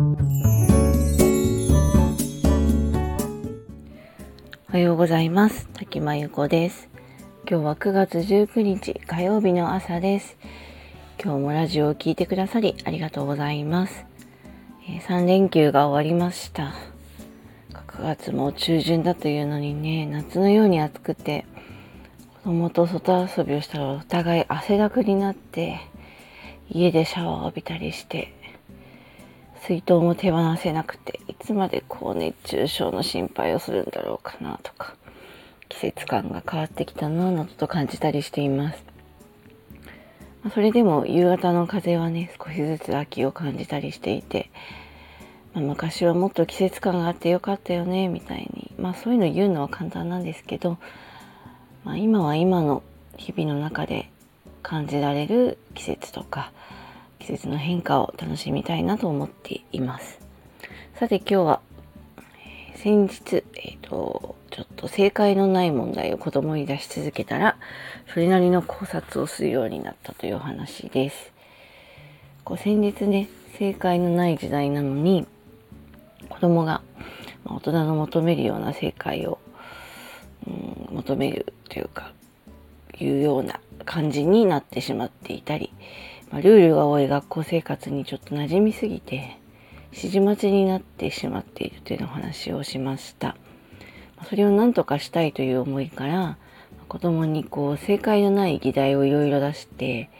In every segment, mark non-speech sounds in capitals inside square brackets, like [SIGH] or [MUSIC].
おはようございます。滝真由子です。今日は9月19日火曜日の朝です。今日もラジオを聴いてくださりありがとうございます、えー、3連休が終わりました。9月も中旬だというのにね夏のように暑くて子供と外遊びをしたらお互い汗だくになって家でシャワーを浴びたりして水筒も手放せなくていつまでこう熱中症の心配をするんだろうかなとか季節感が変わってきたななどと感じたりしています。それでも夕方の風はね少しずつ秋を感じたりしていて、まあ、昔はもっと季節感があってよかったよねみたいにまあそういうの言うのは簡単なんですけど、まあ、今は今の日々の中で感じられる季節とか節の変化を楽しみたいなと思っています。さて今日は、先日、えっ、ー、と、ちょっと正解のない問題を子供に出し続けたら、それなりの考察をするようになったというお話です。こう先日ね、正解のない時代なのに、子供が大人の求めるような正解を、うん、求めるというか、いうような感じになってしまっていたり、まあ、ルールが多い学校生活にちょっと馴染みすぎて指示待ちになってしまっているというの話をしましたそれを何とかしたいという思いから子供にこう正解のない議題をいろいろ出して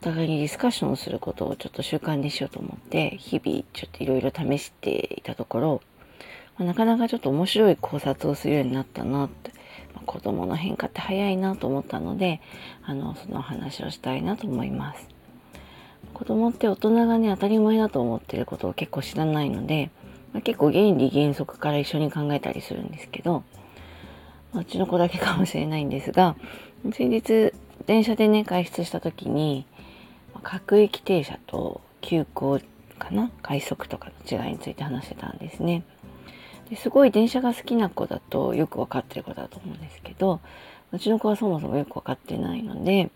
お互いにディスカッションをすることをちょっと習慣にしようと思って日々ちょっといろいろ試していたところ、まあ、なかなかちょっと面白い考察をするようになったなって、まあ、子供の変化って早いなと思ったのであのその話をしたいなと思います。子供って大人がね当たり前だと思ってることを結構知らないので、まあ、結構原理原則から一緒に考えたりするんですけど、まあ、うちの子だけかもしれないんですが [LAUGHS] 先日電車でね外出した時に各駅停車と急行かな快速とかの違いについて話してたんですね。ですごい電車が好きな子だとよく分かってることだと思うんですけどうちの子はそもそもよく分かってないので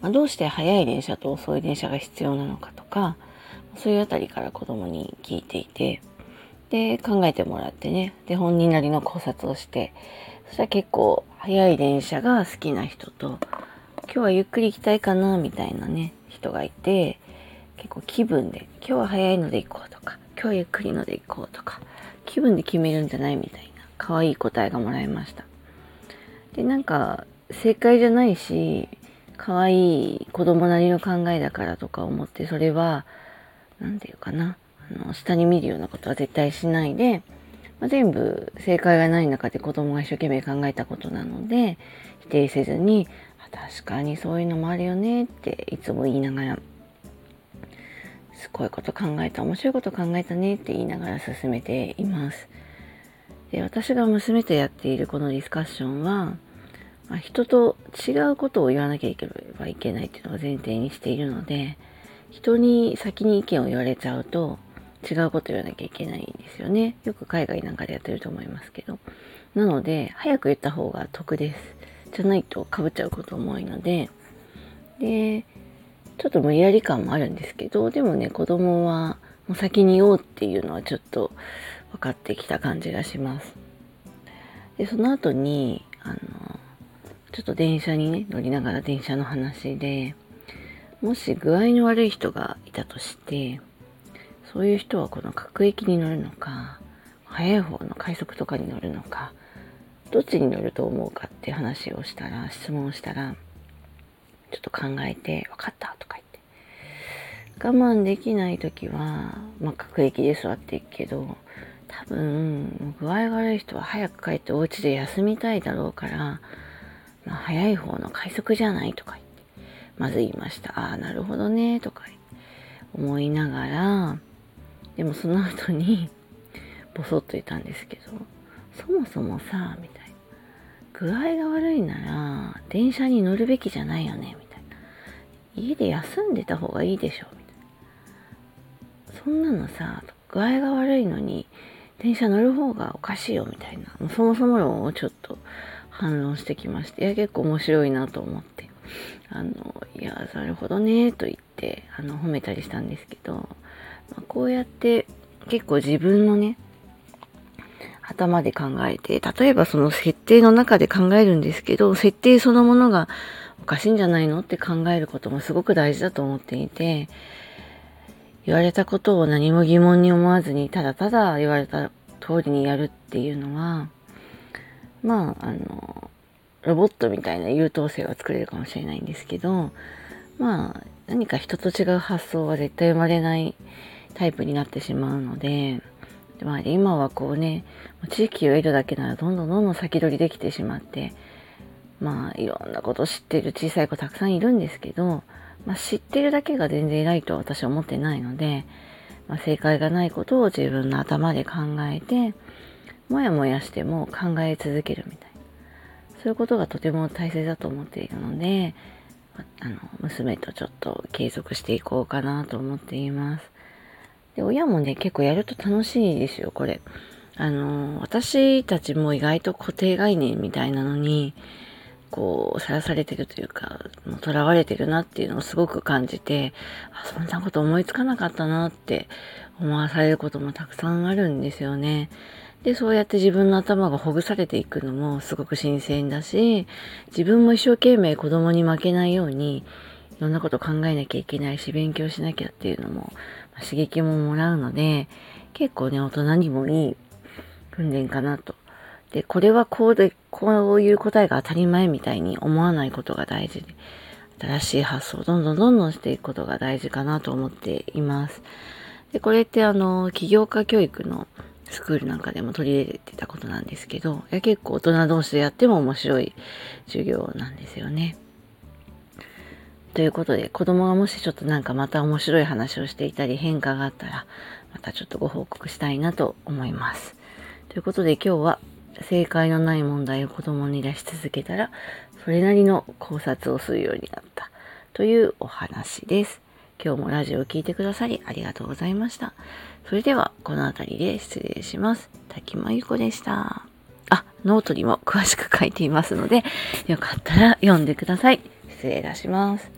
まあ、どうして速い電車と遅い電車が必要なのかとか、そういうあたりから子供に聞いていて、で、考えてもらってね、で、本人なりの考察をして、そしたら結構速い電車が好きな人と、今日はゆっくり行きたいかな、みたいなね、人がいて、結構気分で、今日は早いので行こうとか、今日はゆっくりので行こうとか、気分で決めるんじゃないみたいな、可愛い答えがもらいました。で、なんか、正解じゃないし、可愛い子供なりの考えだからとか思って、それは、何て言うかな、あの、下に見るようなことは絶対しないで、まあ、全部正解がない中で子供が一生懸命考えたことなので、否定せずに、確かにそういうのもあるよねっていつも言いながら、すごいこと考えた、面白いこと考えたねって言いながら進めています。で私が娘とやっているこのディスカッションは、まあ、人と違うことを言わなきゃいけばいけないっていうのが前提にしているので、人に先に意見を言われちゃうと、違うこと言わなきゃいけないんですよね。よく海外なんかでやってると思いますけど。なので、早く言った方が得です。じゃないと被っちゃうことも多いので、で、ちょっと無理やり感もあるんですけど、でもね、子供はもう先に言おうっていうのはちょっと分かってきた感じがします。で、その後に、あの、ちょっと電車にね、乗りながら電車の話で、もし具合の悪い人がいたとして、そういう人はこの各駅に乗るのか、早い方の快速とかに乗るのか、どっちに乗ると思うかって話をしたら、質問をしたら、ちょっと考えて、分かったとか言って。我慢できない時は、まあ、各駅で座っていくけど、多分、具合が悪い人は早く帰ってお家で休みたいだろうから、まあ、早い方の快速じゃないとか言って、まず言いました。ああ、なるほどね、とか思いながら、でもその後に、ボソッと言ったんですけど、そもそもさ、みたいな。具合が悪いなら、電車に乗るべきじゃないよね、みたいな。家で休んでた方がいいでしょ、みたいな。そんなのさ、具合が悪いのに、電車乗る方がおかしいよ、みたいな。もうそもそも論をちょっと反論してきまして、いや、結構面白いなと思って、あの、いや、なるほどね、と言って、あの、褒めたりしたんですけど、まあ、こうやって結構自分のね、頭で考えて、例えばその設定の中で考えるんですけど、設定そのものがおかしいんじゃないのって考えることもすごく大事だと思っていて、言われたことを何も疑問に思わずに、ただただ言われた通りにやるっていうのは、まあ、あの、ロボットみたいな優等生は作れるかもしれないんですけど、まあ、何か人と違う発想は絶対生まれないタイプになってしまうので、まあ、今はこうね、地域を得るだけならどんどんどんどん先取りできてしまって、まあ、いろんなこと知ってる小さい子たくさんいるんですけど、まあ、知ってるだけが全然偉いとは私は思ってないので、まあ、正解がないことを自分の頭で考えて、もやもやしても考え続けるみたいな。そういうことがとても大切だと思っているので、あの、娘とちょっと継続していこうかなと思っています。で、親もね、結構やると楽しいですよ、これ。あの、私たちも意外と固定概念みたいなのに、こう、さらされてるというか、囚われてるなっていうのをすごく感じて、あ、そんなこと思いつかなかったなって思わされることもたくさんあるんですよね。で、そうやって自分の頭がほぐされていくのもすごく新鮮だし、自分も一生懸命子供に負けないように、いろんなこと考えなきゃいけないし、勉強しなきゃっていうのも、まあ、刺激ももらうので、結構ね、大人にもいい訓練かなと。で、これはこうで、こういう答えが当たり前みたいに思わないことが大事で、新しい発想をどんどんどんどんしていくことが大事かなと思っています。で、これってあの、起業家教育のスクールなんかでも取り入れてたことなんですけど、いや結構大人同士でやっても面白い授業なんですよね。ということで、子供がもしちょっとなんかまた面白い話をしていたり変化があったら、またちょっとご報告したいなと思います。ということで今日は正解のない問題を子供に出し続けたら、それなりの考察をするようになったというお話です。今日もラジオを聴いてくださりありがとうございました。それでは、この辺りで失礼します。滝真由子でした。あ、ノートにも詳しく書いていますので、よかったら読んでください。失礼いたします。